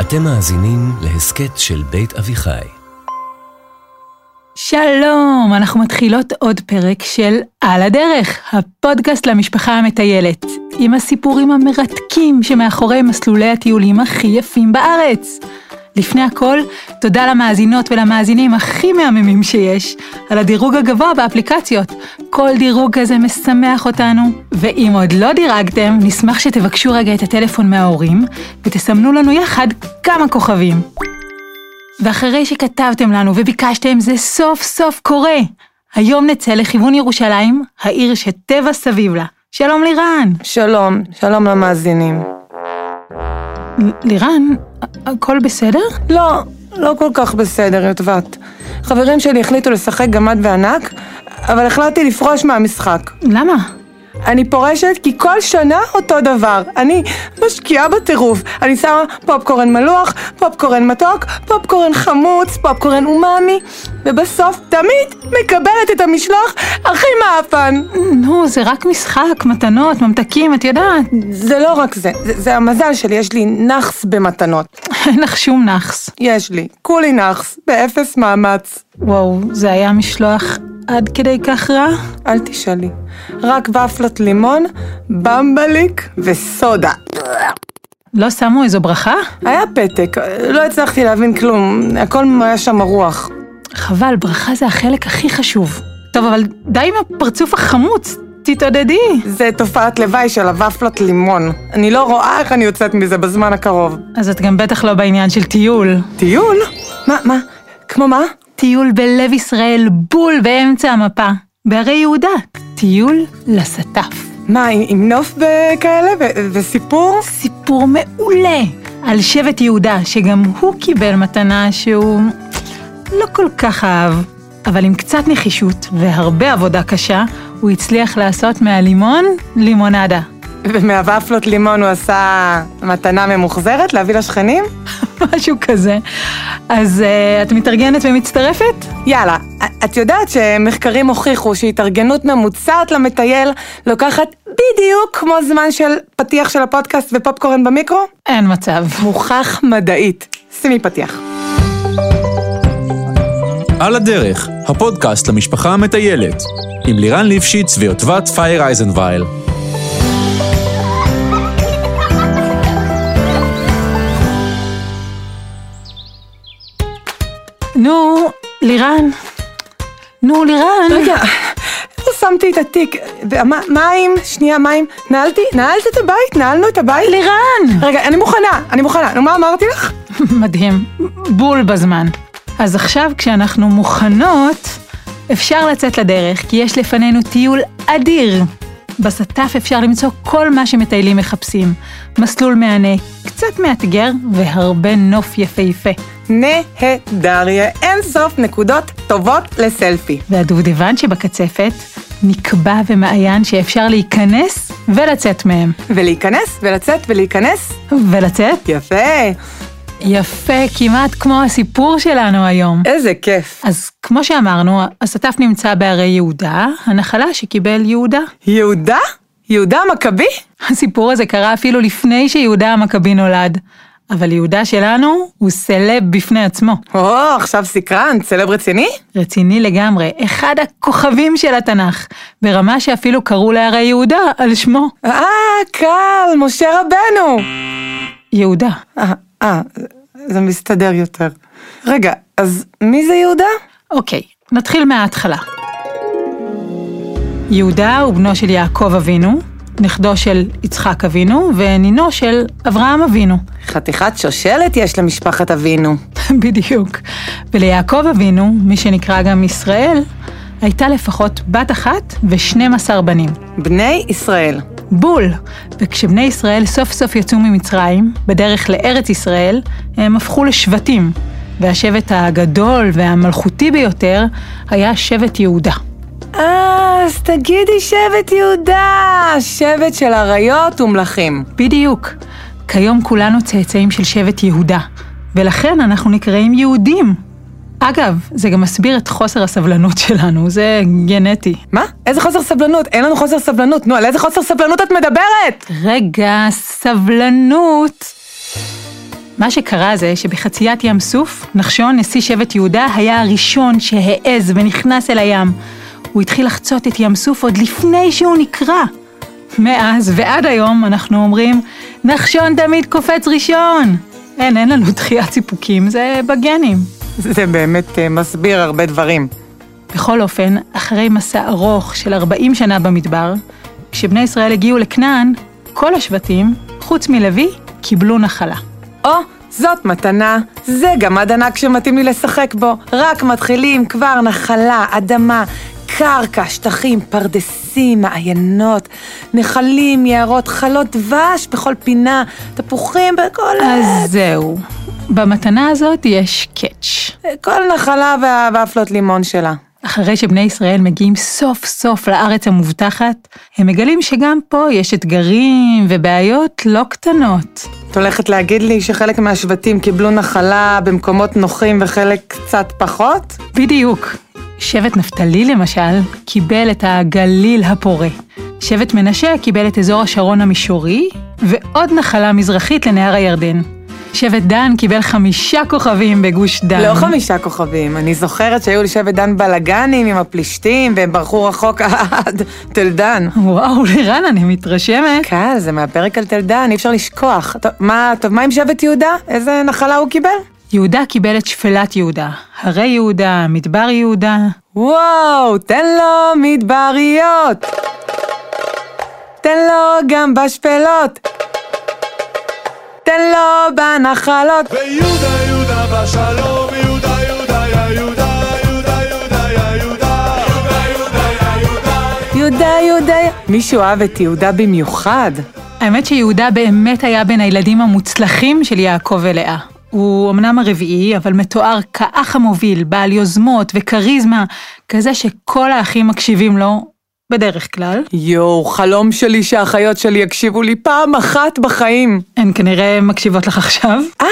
אתם מאזינים להסכת של בית אביחי. שלום, אנחנו מתחילות עוד פרק של על הדרך, הפודקאסט למשפחה המטיילת, עם הסיפורים המרתקים שמאחורי מסלולי הטיולים הכי יפים בארץ. לפני הכל, תודה למאזינות ולמאזינים הכי מהממים שיש, על הדירוג הגבוה באפליקציות. כל דירוג כזה משמח אותנו, ואם עוד לא דירגתם, נשמח שתבקשו רגע את הטלפון מההורים, ותסמנו לנו יחד כמה כוכבים. ואחרי שכתבתם לנו וביקשתם, זה סוף סוף קורה. היום נצא לכיוון ירושלים, העיר שטבע סביב לה. שלום לירן. שלום, שלום למאזינים. לירן, הכל בסדר? לא, לא כל כך בסדר, יוטבת. חברים שלי החליטו לשחק גמד וענק, אבל החלטתי לפרוש מהמשחק. למה? אני פורשת כי כל שנה אותו דבר. אני משקיעה בטירוף. אני שמה פופקורן מלוח, פופקורן מתוק, פופקורן חמוץ, פופקורן אומאמי, ובסוף תמיד מקבלת את המשלוח הכי מאפן. נו, זה רק משחק, מתנות, ממתקים, את יודעת. זה לא רק זה, זה, זה המזל שלי, יש לי נאחס במתנות. אין לך שום נאחס. יש לי, כולי נאחס, באפס מאמץ. וואו, זה היה משלוח עד כדי כך רע? אל תשאלי. רק ופלות לימון, במבליק וסודה. לא שמו איזו ברכה? היה פתק, לא הצלחתי להבין כלום, הכל היה שם הרוח. חבל, ברכה זה החלק הכי חשוב. טוב, אבל די עם הפרצוף החמוץ, תתעודדי. זה תופעת לוואי של הוופלות לימון. אני לא רואה איך אני יוצאת מזה בזמן הקרוב. אז את גם בטח לא בעניין של טיול. טיול? מה, מה? כמו מה? טיול בלב ישראל, בול באמצע המפה. בהרי יהודה, טיול לסטף. מה, עם, נוף וכאלה? ו- וסיפור? סיפור מעולה על שבט יהודה, שגם הוא קיבל מתנה שהוא לא כל כך אהב, אבל עם קצת נחישות והרבה עבודה קשה, הוא הצליח לעשות מהלימון לימונדה. ומהוופלות לימון הוא עשה מתנה ממוחזרת להביא לשכנים? משהו כזה. אז uh, את מתארגנת ומצטרפת? יאללה, את יודעת שמחקרים הוכיחו שהתארגנות ממוצעת למטייל לוקחת בדיוק כמו זמן של פתיח של הפודקאסט ופופקורן במיקרו? אין מצב. מוכח מדעית. שימי פתיח. על הדרך, הפודקאסט למשפחה המטיילת, עם לירן ליפשיץ ויוטבת פייר אייזנווייל. לירן. נו, לירן. רגע, איפה שמתי את התיק? מים, שנייה, מים. נעלתי, נעלת את הבית? נעלנו את הבית? לירן! רגע, אני מוכנה, אני מוכנה. נו, מה אמרתי לך? מדהים, בול בזמן. אז עכשיו כשאנחנו מוכנות, אפשר לצאת לדרך, כי יש לפנינו טיול אדיר. בסטף אפשר למצוא כל מה שמטיילים מחפשים. מסלול מהנה, קצת מאתגר והרבה נוף יפהפה. נהדר, אין סוף נקודות טובות לסלפי. והדובדבן שבקצפת נקבע ומעיין שאפשר להיכנס ולצאת מהם. ולהיכנס ולצאת ולהיכנס. ולצאת. יפה. יפה, כמעט כמו הסיפור שלנו היום. איזה כיף. אז כמו שאמרנו, הסטף נמצא בהרי יהודה, הנחלה שקיבל יהודה. יהודה? יהודה המכבי? הסיפור הזה קרה אפילו לפני שיהודה המכבי נולד. אבל יהודה שלנו הוא סלב בפני עצמו. או, עכשיו סקרן, סלב רציני? רציני לגמרי, אחד הכוכבים של התנ"ך, ברמה שאפילו קראו להרי יהודה על שמו. אה, קל, משה רבנו. יהודה. אה, אה, זה מסתדר יותר. רגע, אז מי זה יהודה? אוקיי, נתחיל מההתחלה. יהודה הוא בנו של יעקב אבינו, נכדו של יצחק אבינו ונינו של אברהם אבינו. חתיכת שושלת יש למשפחת אבינו. בדיוק. וליעקב אבינו, מי שנקרא גם ישראל, הייתה לפחות בת אחת ו-12 בנים. בני ישראל. בול. וכשבני ישראל סוף סוף יצאו ממצרים, בדרך לארץ ישראל, הם הפכו לשבטים. והשבט הגדול והמלכותי ביותר היה שבט יהודה. אה, אז תגידי שבט יהודה, שבט של אריות ומלכים. בדיוק. כיום כולנו צאצאים של שבט יהודה, ולכן אנחנו נקראים יהודים. אגב, זה גם מסביר את חוסר הסבלנות שלנו, זה גנטי. מה? איזה חוסר סבלנות? אין לנו חוסר סבלנות. נו, על איזה חוסר סבלנות את מדברת? רגע, סבלנות. מה שקרה זה שבחציית ים סוף, נחשון, נשיא שבט יהודה, היה הראשון שהעז ונכנס אל הים. הוא התחיל לחצות את ים סוף עוד לפני שהוא נקרע. מאז ועד היום אנחנו אומרים, נחשון תמיד קופץ ראשון. אין, אין לנו דחיית סיפוקים, זה בגנים. זה באמת uh, מסביר הרבה דברים. בכל אופן, אחרי מסע ארוך של 40 שנה במדבר, כשבני ישראל הגיעו לכנען, כל השבטים, חוץ מלוי, קיבלו נחלה. או, זאת מתנה, זה גמד ענק שמתאים לי לשחק בו. רק מתחילים כבר נחלה, אדמה, קרקע, שטחים, פרדסים, מעיינות, נחלים, יערות, חלות דבש בכל פינה, תפוחים בכל... אז זהו, במתנה הזאת יש קאץ'. כל נחלה וה- והפלות לימון שלה. אחרי שבני ישראל מגיעים סוף סוף לארץ המובטחת, הם מגלים שגם פה יש אתגרים ובעיות לא קטנות. את הולכת להגיד לי שחלק מהשבטים קיבלו נחלה במקומות נוחים וחלק קצת פחות? בדיוק. שבט נפתלי למשל, קיבל את הגליל הפורה. שבט מנשה קיבל את אזור השרון המישורי, ועוד נחלה מזרחית לנהר הירדן. שבט דן קיבל חמישה כוכבים בגוש דן. לא חמישה כוכבים, אני זוכרת שהיו לשבט דן בלאגנים עם הפלישתים והם ברחו רחוק עד תל דן. וואו, לירן, אני מתרשמת. קל, זה מהפרק על תל דן, אי אפשר לשכוח. טוב, מה, טוב, מה עם שבט יהודה? איזה נחלה הוא קיבל? יהודה קיבל את שפלת יהודה, הרי יהודה, מדבר יהודה. וואו, תן לו מדבריות! תן לו גם בשפלות! תן לו בנחלות! ויהודה יהודה בשלום יהודה יהודה יא יהודה יהודה יהודה יא יהודה יהודה יהודה יא יהודה יהודה, יהודה, מישהו אהב את יהודה במיוחד. האמת שיהודה באמת היה בין הילדים המוצלחים של יעקב ולאה. הוא אמנם הרביעי, אבל מתואר כאח המוביל, בעל יוזמות וכריזמה, כזה שכל האחים מקשיבים לו, בדרך כלל. יואו, חלום שלי שהאחיות שלי יקשיבו לי פעם אחת בחיים. הן כנראה מקשיבות לך עכשיו. אה,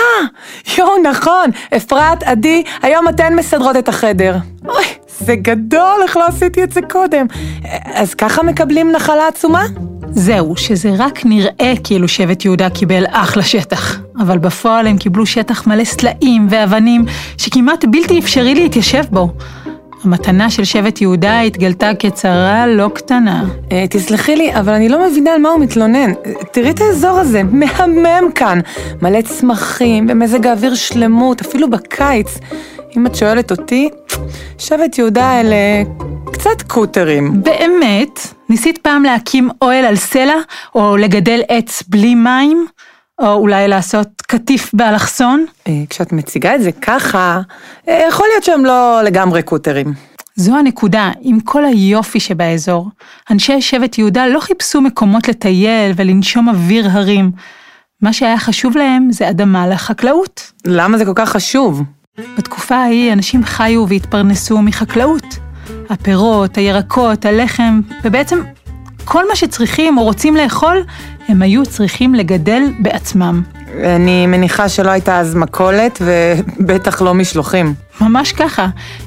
יואו, נכון, אפרת, עדי, היום אתן מסדרות את החדר. אוי, זה גדול, איך לא עשיתי את זה קודם. אז ככה מקבלים נחלה עצומה? זהו, שזה רק נראה כאילו שבט יהודה קיבל אחלה שטח, אבל בפועל הם קיבלו שטח מלא סלעים ואבנים שכמעט בלתי אפשרי להתיישב בו. המתנה של שבט יהודה התגלתה כצרה לא קטנה. אה, תסלחי לי, אבל אני לא מבינה על מה הוא מתלונן. תראי את האזור הזה, מהמם כאן. מלא צמחים, במזג האוויר שלמות, אפילו בקיץ. אם את שואלת אותי, שבט יהודה אלה קצת קוטרים. באמת? ניסית פעם להקים אוהל על סלע, או לגדל עץ בלי מים? או אולי לעשות קטיף באלכסון? אה, כשאת מציגה את זה ככה, אה, יכול להיות שהם לא לגמרי קוטרים. זו הנקודה, עם כל היופי שבאזור. אנשי שבט יהודה לא חיפשו מקומות לטייל ולנשום אוויר הרים. מה שהיה חשוב להם זה אדמה לחקלאות. למה זה כל כך חשוב? בתקופה ההיא אנשים חיו והתפרנסו מחקלאות. הפירות, הירקות, הלחם, ובעצם כל מה שצריכים או רוצים לאכול, הם היו צריכים לגדל בעצמם. אני מניחה שלא הייתה אז מכולת, ובטח לא משלוחים. ממש ככה.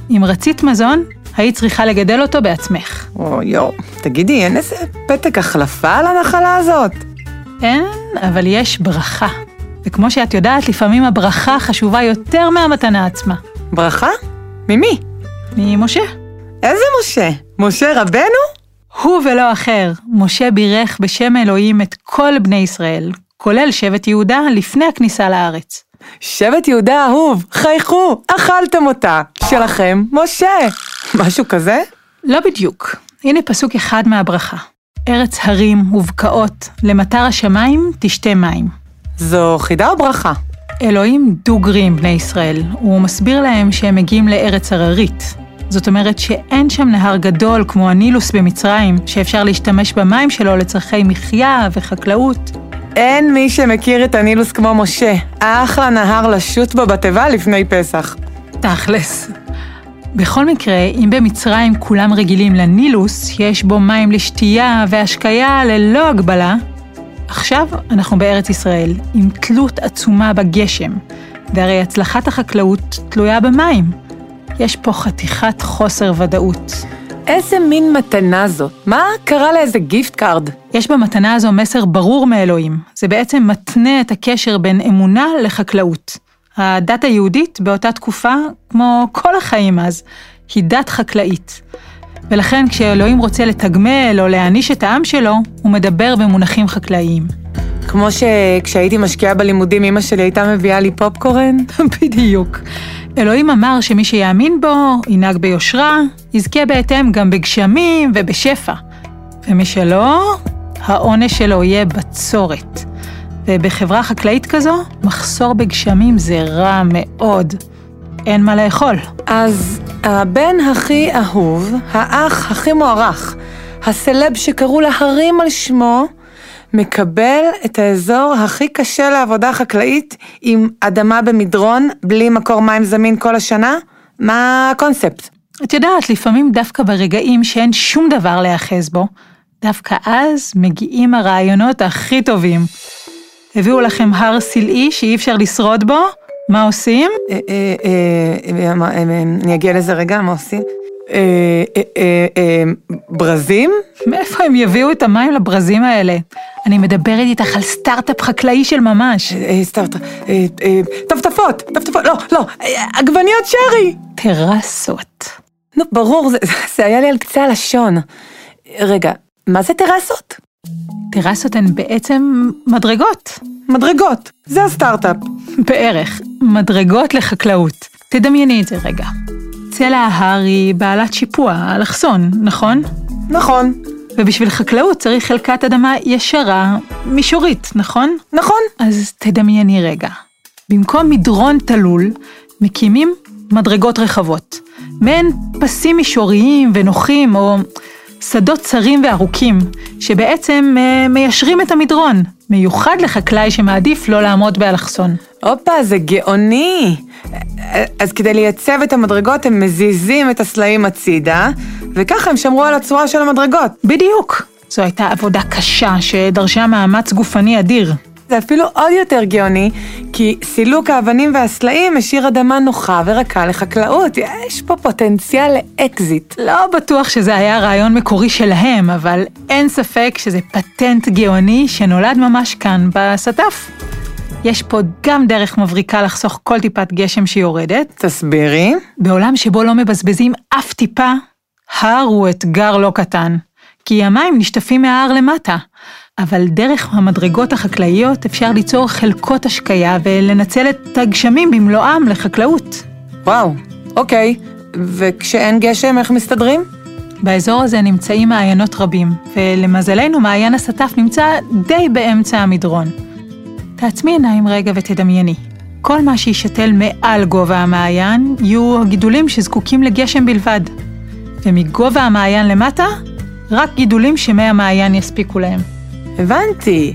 אם רצית מזון, היית צריכה לגדל אותו בעצמך. או יואו, תגידי, אין איזה פתק החלפה על הנחלה הזאת? אין, אבל יש ברכה. וכמו שאת יודעת, לפעמים הברכה חשובה יותר מהמתנה עצמה. ברכה? ממי? ממשה. איזה משה? משה רבנו? הוא ולא אחר, משה בירך בשם אלוהים את כל בני ישראל, כולל שבט יהודה לפני הכניסה לארץ. שבט יהודה האהוב, חייכו, אכלתם אותה. שלכם, משה. משהו כזה? לא בדיוק. הנה פסוק אחד מהברכה. ארץ הרים ובקעות, למטר השמיים תשתה מים. זו חידה או ברכה? אלוהים דוגרי עם בני ישראל, הוא מסביר להם שהם מגיעים לארץ הררית. זאת אומרת שאין שם נהר גדול כמו הנילוס במצרים, שאפשר להשתמש במים שלו לצרכי מחיה וחקלאות. אין מי שמכיר את הנילוס כמו משה. אחלה נהר לשוט בו בתיבה לפני פסח. תכלס. בכל מקרה, אם במצרים כולם רגילים לנילוס, שיש בו מים לשתייה והשקיה ללא הגבלה, עכשיו אנחנו בארץ ישראל, עם תלות עצומה בגשם, והרי הצלחת החקלאות תלויה במים. יש פה חתיכת חוסר ודאות. איזה מין מתנה זו? מה קרה לאיזה gift card? יש במתנה הזו מסר ברור מאלוהים. זה בעצם מתנה את הקשר בין אמונה לחקלאות. הדת היהודית באותה תקופה, כמו כל החיים אז, היא דת חקלאית. ולכן כשאלוהים רוצה לתגמל או להעניש את העם שלו, הוא מדבר במונחים חקלאיים. כמו שכשהייתי משקיעה בלימודים, אמא שלי הייתה מביאה לי פופקורן? בדיוק. אלוהים אמר שמי שיאמין בו, ינהג ביושרה, יזכה בהתאם גם בגשמים ובשפע. ומי שלא, העונש שלו יהיה בצורת. ובחברה חקלאית כזו, מחסור בגשמים זה רע מאוד. אין מה לאכול. אז הבן הכי אהוב, האח הכי מוערך, הסלב שקראו להרים על שמו, מקבל את האזור הכי קשה לעבודה חקלאית עם אדמה במדרון, בלי מקור מים זמין כל השנה? מה הקונספט? את יודעת, לפעמים דווקא ברגעים שאין שום דבר להיאחז בו, דווקא אז מגיעים הרעיונות הכי טובים. הביאו לכם הר סלעי שאי אפשר לשרוד בו, מה עושים? אה, אה, אה, אני אגיע לזה רגע, מה עושים? אה, אה, אה, ברזים? מאיפה הם יביאו את המים לברזים האלה? אני מדברת איתך על סטארט-אפ חקלאי של ממש. סטארט, אה, טפטפות, טפטפות, לא, לא, עגבניות שרי. טרסות. נו, ברור, זה היה לי על קצה הלשון. רגע, מה זה טרסות? טרסות הן בעצם מדרגות. מדרגות, זה הסטארט-אפ. בערך. מדרגות לחקלאות. תדמייני את זה רגע. צלע ההר היא בעלת שיפוע, אלכסון, נכון? נכון, ובשביל חקלאות צריך חלקת אדמה ישרה, מישורית, נכון? נכון. אז תדמייני רגע. במקום מדרון תלול, מקימים מדרגות רחבות. מעין פסים מישוריים ונוחים, או שדות צרים וארוכים, שבעצם אה, מיישרים את המדרון, מיוחד לחקלאי שמעדיף לא לעמוד באלכסון. הופה, זה גאוני. אז כדי לייצב את המדרגות הם מזיזים את הסלעים הצידה, וככה הם שמרו על הצורה של המדרגות. בדיוק. זו הייתה עבודה קשה שדרשה מאמץ גופני אדיר. זה אפילו עוד יותר גאוני, כי סילוק האבנים והסלעים השאיר אדמה נוחה ורכה לחקלאות. יש פה פוטנציאל לאקזיט. לא בטוח שזה היה רעיון מקורי שלהם, אבל אין ספק שזה פטנט גאוני שנולד ממש כאן, בסטף. יש פה גם דרך מבריקה לחסוך כל טיפת גשם שיורדת. תסבירי. בעולם שבו לא מבזבזים אף טיפה, הר הוא אתגר לא קטן. כי המים נשטפים מההר למטה. אבל דרך המדרגות החקלאיות אפשר ליצור חלקות השקיה ולנצל את הגשמים במלואם לחקלאות. וואו, אוקיי. וכשאין גשם, איך מסתדרים? באזור הזה נמצאים מעיינות רבים, ולמזלנו מעיין הסטף נמצא די באמצע המדרון. תעצמי עיניים רגע ותדמייני. כל מה שישתל מעל גובה המעיין יהיו הגידולים שזקוקים לגשם בלבד. ומגובה המעיין למטה, רק גידולים שמי המעיין יספיקו להם. הבנתי.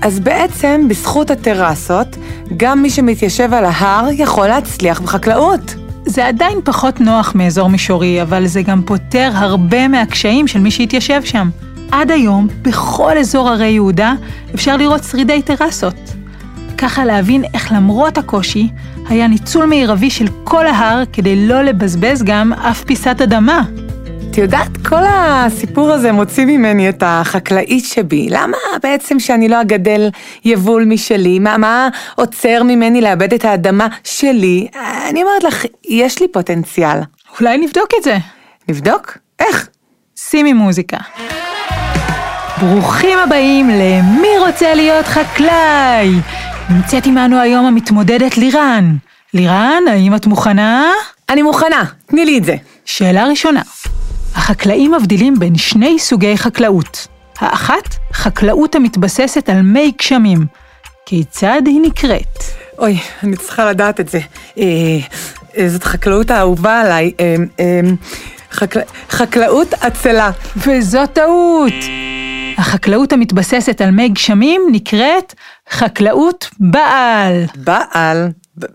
אז בעצם, בזכות הטרסות, גם מי שמתיישב על ההר יכול להצליח בחקלאות. זה עדיין פחות נוח מאזור מישורי, אבל זה גם פותר הרבה מהקשיים של מי שהתיישב שם. עד היום, בכל אזור הרי יהודה, אפשר לראות שרידי טרסות. ככה להבין איך למרות הקושי, היה ניצול מרבי של כל ההר כדי לא לבזבז גם אף פיסת אדמה. את יודעת, כל הסיפור הזה מוציא ממני את החקלאית שבי. למה בעצם שאני לא אגדל יבול משלי? מה, מה עוצר ממני לאבד את האדמה שלי? אני אומרת לך, יש לי פוטנציאל. אולי נבדוק את זה. נבדוק? איך? שימי מוזיקה. ברוכים הבאים ל"מי רוצה להיות חקלאי"? נמצאת עמנו היום המתמודדת לירן. לירן, האם את מוכנה? אני מוכנה, תני לי את זה. שאלה ראשונה, החקלאים מבדילים בין שני סוגי חקלאות. האחת, חקלאות המתבססת על מי גשמים. כיצד היא נקראת? אוי, אני צריכה לדעת את זה. אה, אה, זאת חקלאות האהובה עליי. אה, אה, חקל... חקלאות עצלה. וזאת טעות! החקלאות המתבססת על מי גשמים נקראת חקלאות בעל. בעל?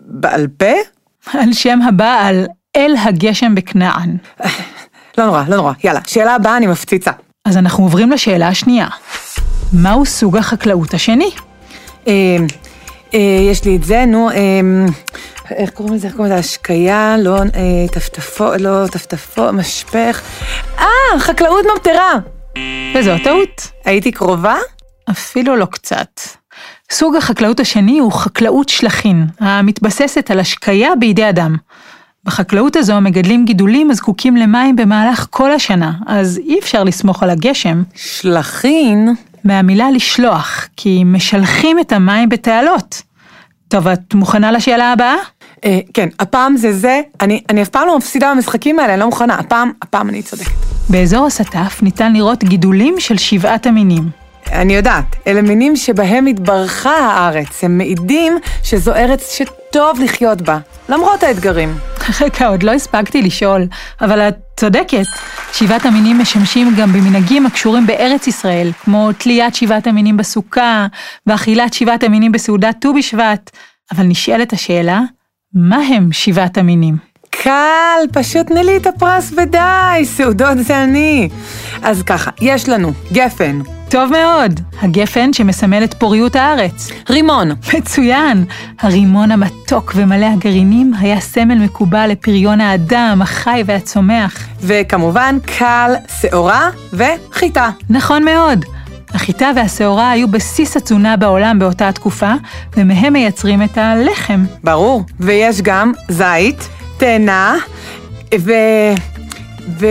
בעל פה? על שם הבעל, אל הגשם בכנען. לא נורא, לא נורא. יאללה, שאלה הבאה אני מפציצה. אז אנחנו עוברים לשאלה השנייה. מהו סוג החקלאות השני? אה, אה, יש לי את זה, נו, אה, איך קוראים לזה? איך קוראים לזה? השקיה, לא אה, טפטפו, לא טפטפו, משפך. אה, חקלאות ממטרה. וזו הטעות. הייתי קרובה? אפילו לא קצת. סוג החקלאות השני הוא חקלאות שלחין, המתבססת על השקיה בידי אדם. בחקלאות הזו מגדלים גידולים הזקוקים למים במהלך כל השנה, אז אי אפשר לסמוך על הגשם. שלחין? מהמילה לשלוח, כי משלחים את המים בתעלות. טוב, את מוכנה לשאלה הבאה? אה, כן, הפעם זה זה. אני, אני אף פעם לא מפסידה במשחקים האלה, אני לא מוכנה. הפעם, הפעם אני צודקת. באזור הסטף ניתן לראות גידולים של שבעת המינים. אני יודעת, אלה מינים שבהם התברכה הארץ. הם מעידים שזו ארץ שטוב לחיות בה, למרות האתגרים. רגע, עוד לא הספקתי לשאול, אבל את צודקת. שבעת המינים משמשים גם במנהגים הקשורים בארץ ישראל, כמו תליית שבעת המינים בסוכה, ואכילת שבעת המינים בסעודת ט"ו בשבט. אבל נשאלת השאלה, מה הם שבעת המינים? קל, פשוט תני לי את הפרס ודי, סעודות זה אני. אז ככה, יש לנו גפן, טוב מאוד, הגפן שמסמל את פוריות הארץ. רימון, מצוין! הרימון המתוק ומלא הגרעינים היה סמל מקובל לפריון האדם, החי והצומח. וכמובן קל, שעורה וחיטה. נכון מאוד. החיטה והשעורה היו בסיס התזונה בעולם באותה התקופה, ומהם מייצרים את הלחם. ברור. ויש גם זית, תאנה, ו... ו...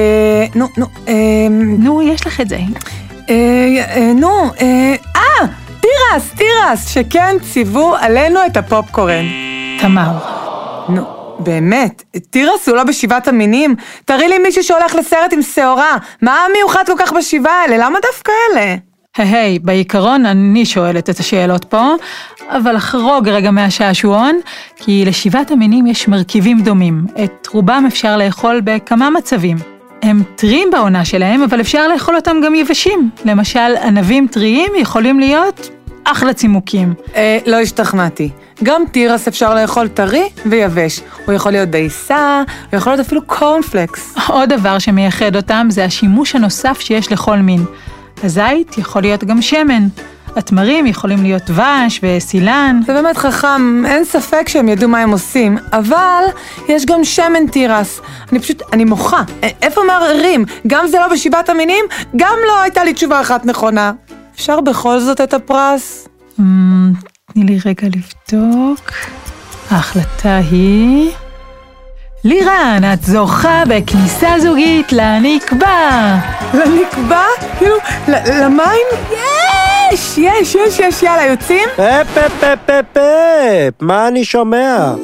נו, נו, אה... נו, יש לך את זה. אה, אה, נו, אה, אה, תירס, תירס, שכן ציוו עלינו את הפופקורן. תמר. נו, באמת, תירס הוא לא בשבעת המינים? תראי לי מישהו שהולך לסרט עם שעורה. מה המיוחד כל כך בשבעה האלה? למה דווקא אלה? היי, בעיקרון אני שואלת את השאלות פה, אבל אחרוג רגע מהשעשועון, כי לשבעת המינים יש מרכיבים דומים. את רובם אפשר לאכול בכמה מצבים. הם טריים בעונה שלהם, אבל אפשר לאכול אותם גם יבשים. למשל, ענבים טריים יכולים להיות אחלה צימוקים. אה, לא השתכנעתי. גם תירס אפשר לאכול טרי ויבש. הוא יכול להיות דייסה, הוא יכול להיות אפילו קורנפלקס. עוד דבר שמייחד אותם זה השימוש הנוסף שיש לכל מין. הזית יכול להיות גם שמן. התמרים יכולים להיות דבש וסילן. זה באמת חכם, אין ספק שהם ידעו מה הם עושים, אבל יש גם שמן תירס. אני פשוט, אני מוחה. א- איפה מערערים? גם זה לא בשבעת המינים, גם לא הייתה לי תשובה אחת נכונה. אפשר בכל זאת את הפרס? אמ, תני לי רגע לבדוק. ההחלטה היא... לירן, את זוכה בכניסה זוגית לנקבע. לנקבע? כאילו, למים? יש! יש, יש, יש, יאללה, יוצאים? אפ, אפ, אפ, אפ, אפ, מה אני שומע?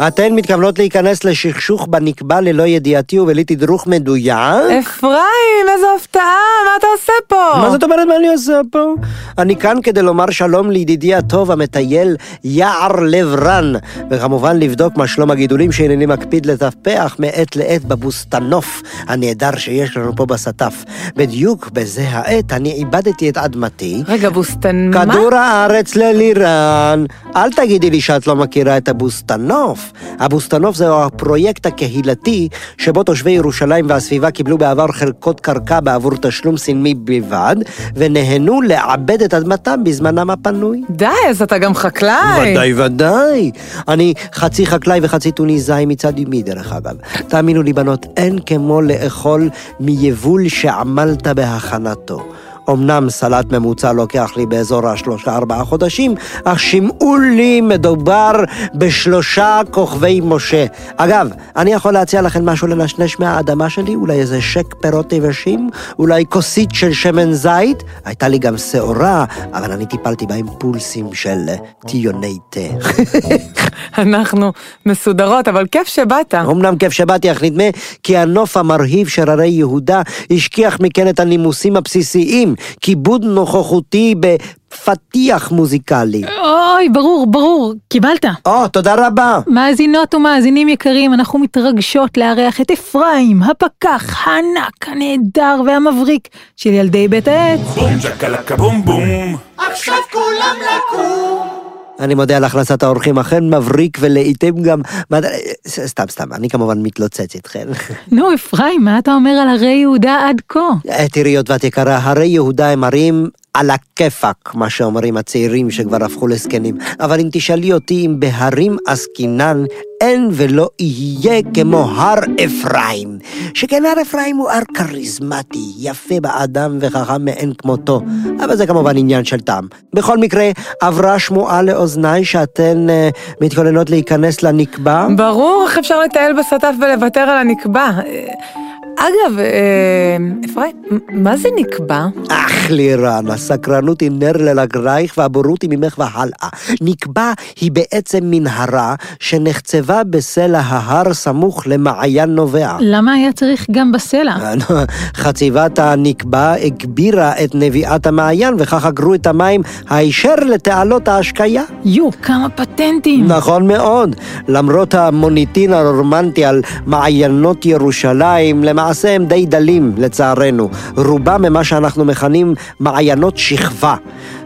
אתן מתכוונות להיכנס לשכשוך בנקבע ללא ידיעתי ובלי תדרוך מדויק? אפרים, איזו הפתעה, מה אתה עושה פה? מה זאת אומרת מה אני עושה פה? אני כאן כדי לומר שלום לידידי הטוב המטייל יער לב רן, וכמובן לבדוק מה שלום הגידולים שהנני מקפיד לטפח מעת לעת בבוסטנוף הנהדר שיש לנו פה בסטף. בדיוק בזה העת אני איבדתי את אדמתי. רגע, בוסטן... מה? כדור הארץ ללירן. אל תגידי לי שאת לא מכירה את הבוסטנוף. הבוסטנוף זהו הפרויקט הקהילתי שבו תושבי ירושלים והסביבה קיבלו בעבר חלקות קרקע בעבור תשלום סמלי בלבד, ונהנו לעבד את אדמתם בזמנם הפנוי. די, אז אתה גם חקלאי. ודאי ודאי. אני חצי חקלאי וחצי טוניסאי מצד אמי דרך אגב. תאמינו לי בנות, אין כמו לאכול מיבול שעמלת בהכנתו. אמנם סלט ממוצע לוקח לי באזור השלושה-ארבעה חודשים, אך שמעו לי, מדובר בשלושה כוכבי משה. אגב, אני יכול להציע לכם משהו לנשנש מהאדמה שלי? אולי איזה שק פירות יבשים? אולי כוסית של שמן זית? הייתה לי גם שעורה, אבל אני טיפלתי בה עם פולסים של טיוני תה. אנחנו מסודרות, אבל כיף שבאת. אמנם כיף שבאתי, אך נדמה כי הנוף המרהיב של הרי יהודה השכיח מכן את הנימוסים הבסיסיים, כיבוד נוכחותי בפתיח מוזיקלי. אוי, ברור, ברור, קיבלת. או, תודה רבה. מאזינות ומאזינים יקרים, אנחנו מתרגשות לארח את אפרים, הפקח הענק, הנהדר והמבריק של ילדי בית העץ. בום ג'קלקה בום בום אני מודה על הכנסת האורחים, אכן מבריק ולעיתים גם... סתם, סתם, אני כמובן מתלוצץ איתכם. נו, אפרים, מה אתה אומר על הרי יהודה עד כה? אה, תראי, יודעת יקרה, הרי יהודה הם ערים על הכיפאק, מה שאומרים הצעירים שכבר הפכו לזקנים. אבל אם תשאלי אותי אם בהרים עסקינן, אין ולא יהיה כמו הר אפרים. שכן הר אפרים הוא הר כריזמטי, יפה באדם וחכם מאין כמותו. אבל זה כמובן עניין של טעם. בכל מקרה, עברה שמועה לאוזניי שאתן אה, מתכוננות להיכנס לנקבה. ברור, איך אפשר לטייל בסטף ולוותר על הנקבה? אה, אגב, אה, אפרים, מה זה נקבע? אך לירן, הסקרנות היא נר לרגלייך והבורות היא ממך והלאה. נקבע היא בעצם מנהרה שנחצבה בסלע ההר סמוך למעיין נובע. למה היה צריך גם בסלע? חציבת הנקבע הגבירה את נביאת המעיין וכך אגרו את המים הישר לתעלות ההשקיה. יו, כמה פטנטים. נכון מאוד. למרות המוניטין הרומנטי על מעיינות ירושלים, למעשה הם די דלים, לצערנו. רובם הם מה שאנחנו מכנים מעיינות שכבה.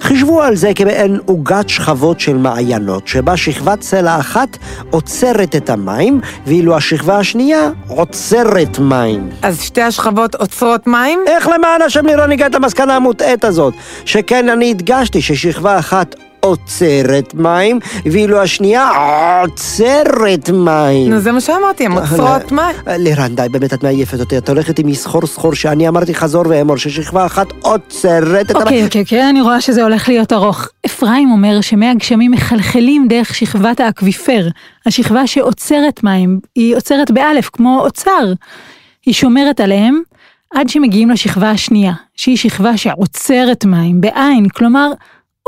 חישבו על זה כמעין עוגת שכבות של מעיינות, שבה שכבת סלע אחת עוצרת את המים, ואילו השכבה השנייה עוצרת מים. אז שתי השכבות עוצרות מים? איך למען השם לירון הגעת למסקנה המוטעית הזאת? שכן אני הדגשתי ששכבה אחת עוצרת מים, ואילו השנייה עוצרת מים. נו, זה מה שאמרתי, הן עוצרות מים. לירן, די, באמת את מעייפת אותי. את הולכת עם מסחור סחור שאני אמרתי חזור ואמור, ששכבה אחת עוצרת את אוקיי, אוקיי, אוקיי, אני רואה שזה הולך להיות ארוך. אפרים אומר שמי הגשמים מחלחלים דרך שכבת האקוויפר, השכבה שעוצרת מים, היא עוצרת באלף, כמו אוצר. היא שומרת עליהם עד שמגיעים לשכבה השנייה, שהיא שכבה שעוצרת מים, בעין, כלומר,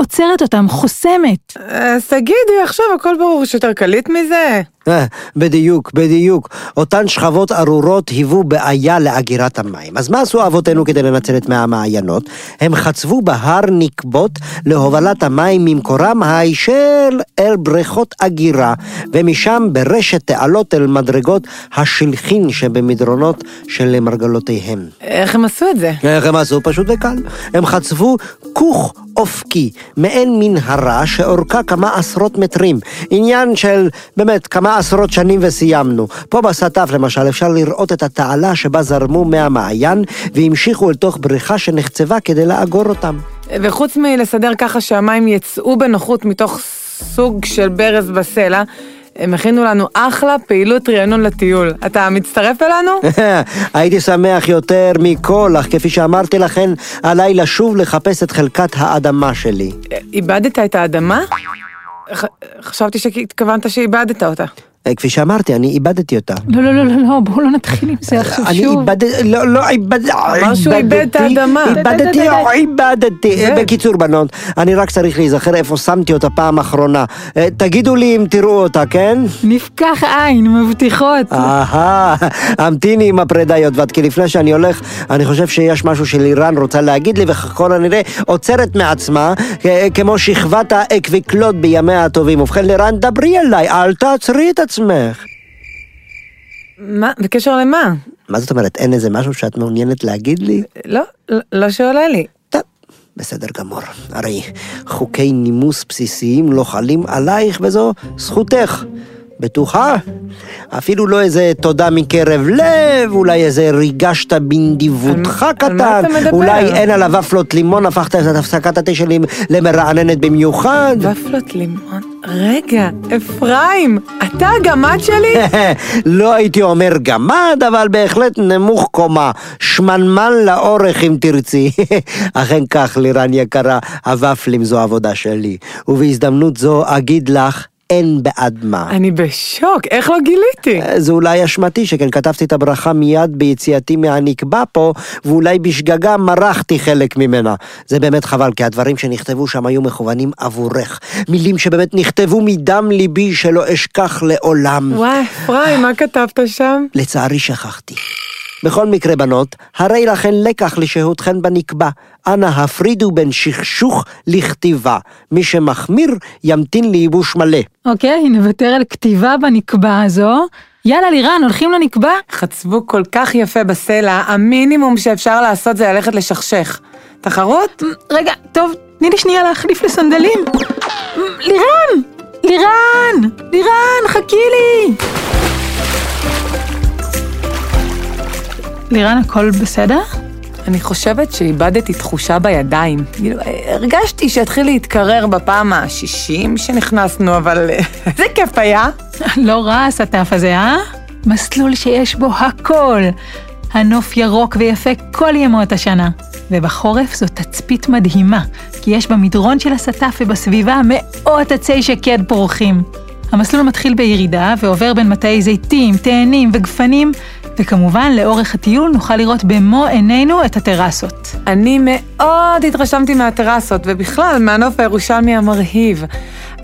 עוצרת אותם, חוסמת. אז תגידי, עכשיו הכל ברור שיותר קליט מזה. אה, בדיוק, בדיוק. אותן שכבות ארורות היוו בעיה לאגירת המים. אז מה עשו אבותינו כדי לנצל את מי המעיינות? הם חצבו בהר נקבות להובלת המים ממקורם הישר אל בריכות אגירה, ומשם ברשת תעלות אל מדרגות השלחין שבמדרונות של מרגלותיהם. איך הם עשו את זה? איך הם עשו? פשוט וקל. הם חצבו כוך אופקי, מעין מנהרה שאורכה כמה עשרות מטרים. עניין של באמת כמה עשרות שנים וסיימנו. פה בסטף למשל אפשר לראות את התעלה שבה זרמו מי המעיין והמשיכו אל תוך בריכה שנחצבה כדי לאגור אותם. וחוץ מלסדר ככה שהמים יצאו בנוחות מתוך סוג של ברז בסלע, הם הכינו לנו אחלה פעילות רענון לטיול. אתה מצטרף אלינו? הייתי שמח יותר מכל, אך כפי שאמרתי לכן, עליי לשוב לחפש את חלקת האדמה שלי. איבדת את האדמה? חשבתי שהתכוונת שאיבדת אותה. אה, כפי שאמרתי, אני איבדתי אותה. לא, לא, לא, לא, לא, בואו לא נתחיל עם זה עכשיו אני שוב. איבדתי, לא, לא איבדתי, אמר שהוא איבד את האדמה. איבדתי או איבדתי. בקיצור, בנות, אני רק צריך להיזכר איפה שמתי אותה פעם אחרונה. אה, תגידו לי אם תראו אותה, כן? נפקח עין, מבטיחות. אהה, המתיני עם הפרדאיות, כי לפני שאני הולך, אני חושב שיש משהו שלירן רוצה להגיד לי, וככל הנראה עוצרת מעצמה, אה, כמו שכבת האקוויקלוד בימיה הטובים. ובכן, לירן, דברי אליי, אל תעצרי את עצמך. מה? בקשר למה? מה זאת אומרת, אין איזה משהו שאת מעוניינת להגיד לי? לא, לא- שעולה לי. טוב, בסדר גמור. הרי חוקי נימוס בסיסיים לא חלים עלייך וזו זכותך. בטוחה? אפילו לא איזה תודה מקרב לב, אולי איזה ריגשת בנדיבותך על- על מה קטן, אתה מדבר? אולי אין על הוופלות לימון, הפכת את הפסקת התה שלי למרעננת במיוחד. ופלות לימון. רגע, אפרים, אתה הגמד שלי? לא הייתי אומר גמד, אבל בהחלט נמוך קומה. שמנמן לאורך אם תרצי. אכן כך, לירן יקרה, הוופלים זו עבודה שלי. ובהזדמנות זו אגיד לך, אין בעד מה. אני בשוק, איך לא גיליתי? זה אולי אשמתי, שכן כתבתי את הברכה מיד ביציאתי מהנקבע פה, ואולי בשגגה מרחתי חלק ממנה. זה באמת חבל, כי הדברים שנכתבו שם היו מכוונים עבורך. מילים שבאמת נכתבו מדם ליבי שלא אשכח לעולם. וואי, אפרים, מה כתבת שם? לצערי שכחתי. בכל מקרה, בנות, הרי לכן לקח לשהותכן בנקבע. אנא הפרידו בין שכשוך לכתיבה. מי שמחמיר, ימתין לייבוש מלא. אוקיי, נוותר על כתיבה בנקבה הזו. יאללה, לירן, הולכים לנקבה? חצבו כל כך יפה בסלע, המינימום שאפשר לעשות זה ללכת לשכשך. תחרות? רגע, טוב, תני לי שנייה להחליף לסנדלים. לירן! לירן! לירן, חכי לי! לירן, הכל בסדר? אני חושבת שאיבדתי תחושה בידיים. כאילו, הרגשתי שהתחיל להתקרר בפעם ה-60 שנכנסנו, אבל איזה כיף היה. לא רע הסטף הזה, אה? מסלול שיש בו הכל. הנוף ירוק ויפה כל ימות השנה. ובחורף זו תצפית מדהימה, כי יש במדרון של הסטף ובסביבה מאות עצי שקד פורחים. המסלול מתחיל בירידה ועובר בין מטעי זיתים, תאנים וגפנים, וכמובן, לאורך הטיול נוכל לראות במו עינינו את הטרסות. אני מאוד התרשמתי מהטרסות, ובכלל מהנוף הירושלמי המרהיב.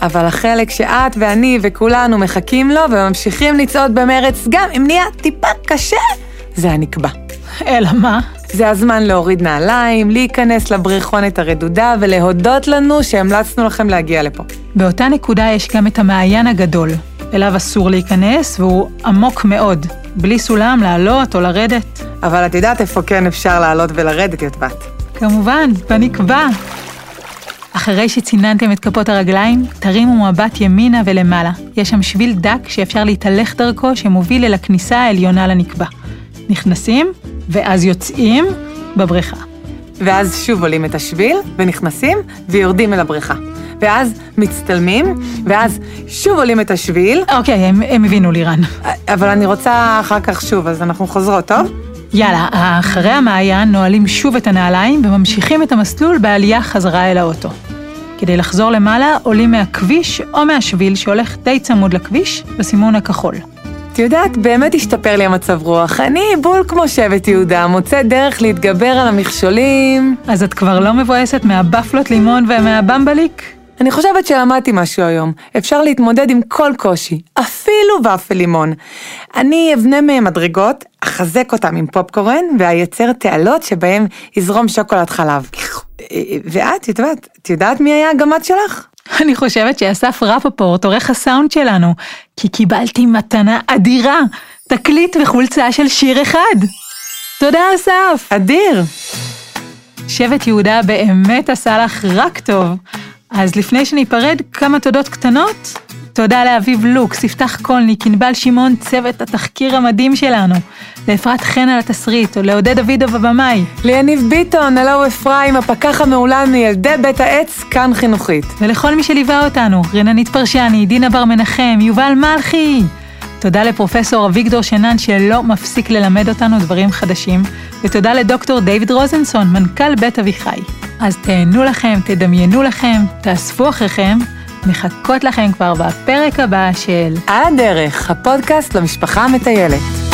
אבל החלק שאת ואני וכולנו מחכים לו וממשיכים לצעוד במרץ, גם אם נהיה טיפה קשה, זה הנקבע. אלא מה? זה הזמן להוריד נעליים, להיכנס לבריכונת הרדודה ולהודות לנו שהמלצנו לכם להגיע לפה. באותה נקודה יש גם את המעיין הגדול. אליו אסור להיכנס והוא עמוק מאוד, בלי סולם לעלות או לרדת. אבל את יודעת איפה כן אפשר לעלות ולרדת, יוטבת. כמובן, בנקבע. אחרי שציננתם את כפות הרגליים, תרימו מבט ימינה ולמעלה. יש שם שביל דק שאפשר להתהלך דרכו שמוביל אל הכניסה העליונה לנקבע. נכנסים, ואז יוצאים בבריכה. ואז שוב עולים את השביל, ונכנסים, ויורדים אל הבריכה. ואז מצטלמים, ואז שוב עולים את השביל. אוקיי, הם, הם הבינו לירן. אבל אני רוצה אחר כך שוב, אז אנחנו חוזרות, טוב? יאללה, אחרי המעיין נועלים שוב את הנעליים וממשיכים את המסלול בעלייה חזרה אל האוטו. כדי לחזור למעלה, עולים מהכביש או מהשביל שהולך די צמוד לכביש, בסימון הכחול. את יודעת, באמת השתפר לי המצב רוח. אני בול כמו שבט יהודה, מוצאת דרך להתגבר על המכשולים. אז את כבר לא מבואסת מהבפלות לימון ומהבמבליק? אני חושבת שלמדתי משהו היום. אפשר להתמודד עם כל קושי, אפילו ופל לימון. אני אבנה מהם מדרגות, אחזק אותם עם פופקורן, ואייצר תעלות שבהם יזרום שוקולד חלב. ואת, יודעת, את יודעת מי היה הגמד שלך? אני חושבת שאסף רפפורט, עורך הסאונד שלנו, כי קיבלתי מתנה אדירה, תקליט וחולצה של שיר אחד. תודה, אסף. אדיר. שבט יהודה באמת עשה לך רק טוב. אז לפני שניפרד, כמה תודות קטנות. תודה לאביב לוקס, יפתח קולניק, ענבל שמעון, צוות התחקיר המדהים שלנו. לאפרת חן על התסריט, או לעודד דוידוב הבמאי. ליניב ביטון, הלו אפרים, הפקח המעולן מילדי בית העץ, כאן חינוכית. ולכל מי שליווה אותנו, רננית פרשני, דינה בר מנחם, יובל מלכי. תודה לפרופסור אביגדור שנן שלא מפסיק ללמד אותנו דברים חדשים, ותודה לדוקטור דיוויד רוזנסון, מנכ"ל בית אביחי. אז תהנו לכם, תדמיינו לכם, תאספו אחריכם, מחכות לכם כבר בפרק הבא של על הדרך, הפודקאסט למשפחה המטיילת.